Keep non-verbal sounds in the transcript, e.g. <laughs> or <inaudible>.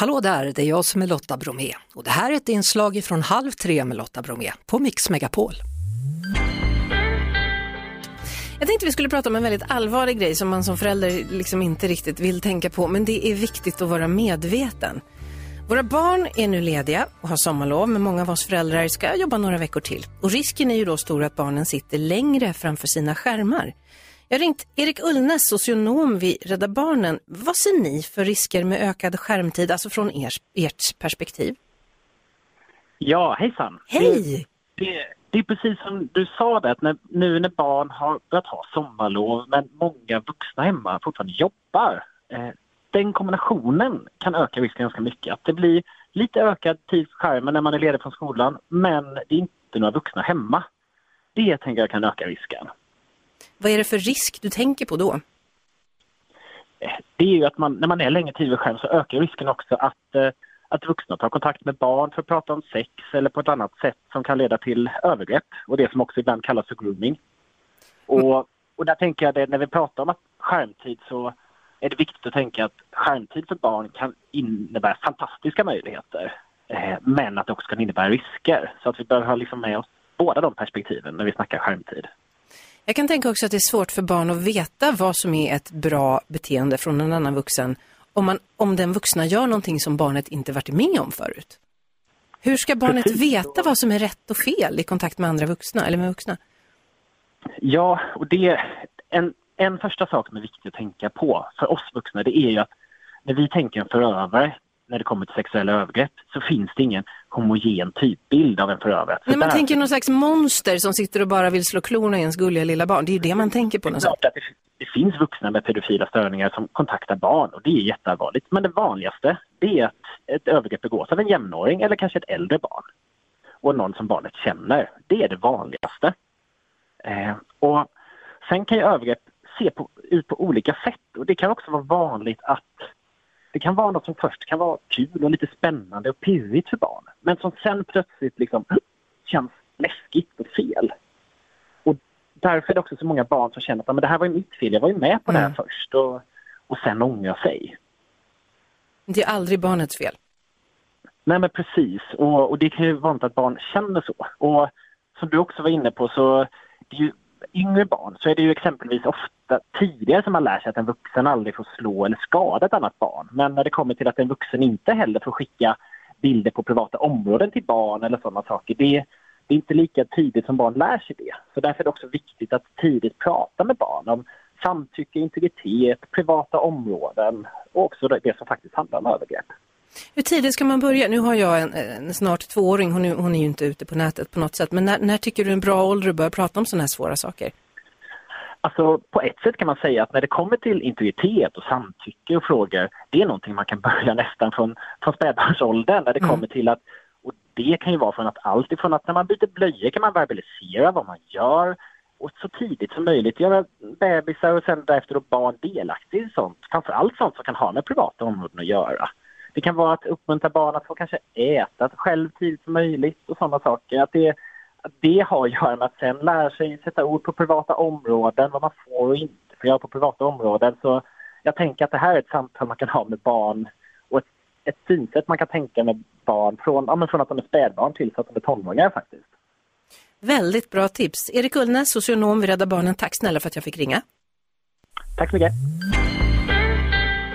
Hallå där, det är jag som är Lotta Bromé och det här är ett inslag från Halv tre med Lotta Bromé på Mix Megapol. Jag tänkte vi skulle prata om en väldigt allvarlig grej som man som förälder liksom inte riktigt vill tänka på, men det är viktigt att vara medveten. Våra barn är nu lediga och har sommarlov, men många av oss föräldrar ska jobba några veckor till. Och risken är ju då stor att barnen sitter längre framför sina skärmar. Jag har ringt Erik Ullnäs, socionom vid Rädda Barnen. Vad ser ni för risker med ökad skärmtid, alltså från ers, ert perspektiv? Ja, hejsan. Hej! Det, det, det är precis som du sa det, att när, nu när barn har börjat ha sommarlov men många vuxna hemma fortfarande jobbar. Eh, den kombinationen kan öka risken ganska mycket. Att det blir lite ökad tid för skärmen när man är ledig från skolan men det är inte några vuxna hemma. Det tänker jag kan öka risken. Vad är det för risk du tänker på då? Det är ju att man, när man är länge tid vid skärm så ökar risken också att, eh, att vuxna tar kontakt med barn för att prata om sex eller på ett annat sätt som kan leda till övergrepp och det som också ibland kallas för grooming. Och, och där tänker jag det, när vi pratar om att skärmtid så är det viktigt att tänka att skärmtid för barn kan innebära fantastiska möjligheter eh, men att det också kan innebära risker. Så att vi bör ha liksom med oss båda de perspektiven när vi snackar skärmtid. Jag kan tänka också att det är svårt för barn att veta vad som är ett bra beteende från en annan vuxen om, man, om den vuxna gör någonting som barnet inte varit med om förut. Hur ska barnet Precis. veta vad som är rätt och fel i kontakt med andra vuxna eller med vuxna? Ja, och det en, en första sak som är viktig att tänka på för oss vuxna det är ju att när vi tänker en förövare när det kommer till sexuella övergrepp så finns det ingen homogen typbild av en förövare. När man där- tänker någon slags monster som sitter och bara vill slå klorna i ens gulliga lilla barn. Det är ju det man tänker på. Något sätt. det finns vuxna med pedofila störningar som kontaktar barn och det är jätteallvarligt. Men det vanligaste det är att ett övergrepp begås av en jämnåring eller kanske ett äldre barn. Och någon som barnet känner. Det är det vanligaste. Eh, och sen kan ju övergrepp se på, ut på olika sätt och det kan också vara vanligt att det kan vara något som först kan vara kul och lite spännande och pirrigt för barn. Men som sen plötsligt liksom <clears throat> känns läskigt och fel. Och därför är det också så många barn som känner att "Ja, men det här var ju mitt fel, jag var ju med på det Mm. här först och, och sen ångrar sig. Det är aldrig barnets fel. Nej men precis och, och det kan ju vara vanligt att barn känner så. Och som du också var inne på så det är ju yngre barn så är det ju exempelvis ofta tidigare som man lär sig att en vuxen aldrig får slå eller skada ett annat barn. Men när det kommer till att en vuxen inte heller får skicka bilder på privata områden till barn eller sådana saker. Det, det är inte lika tidigt som barn lär sig det. Så därför är det också viktigt att tidigt prata med barn om samtycke, integritet, privata områden och också det det som faktiskt handlar om övergrepp. Hur tidigt ska man börja? Nu har jag en, en snart tvååring, hon är, hon är ju inte ute på nätet på något sätt. Men när, när tycker du är en bra ålder att börja prata om sådana här svåra saker? Alltså på ett sätt kan man säga att när det kommer till integritet och samtycke och frågor, det är någonting man kan <laughs> börja nästan från, från spädbarnsåldern när det Mm. kommer till att, och det kan ju vara från att allt ifrån att när man byter blöjor kan man verbalisera vad man gör och så tidigt som möjligt göra bebisar och sen därefter då barn delaktiga i sånt, framförallt sånt som kan ha med privata områden att göra. Det kan vara att uppmuntra barn att få kanske äta själv tidigt som möjligt och sådana saker. Att det, att det har att göra med att sen lära sig sätta ord på privata områden, vad man får och inte får göra på privata områden. Så jag tänker att det här är ett samtal man kan ha med barn och ett, ett synsätt man kan tänka med barn från, ja, från att de är spädbarn till så att de är tonåringar faktiskt. Väldigt bra tips. Erik Ullnäs, socionom vid Rädda Barnen. Tack snälla för att jag fick ringa. Tack så mycket.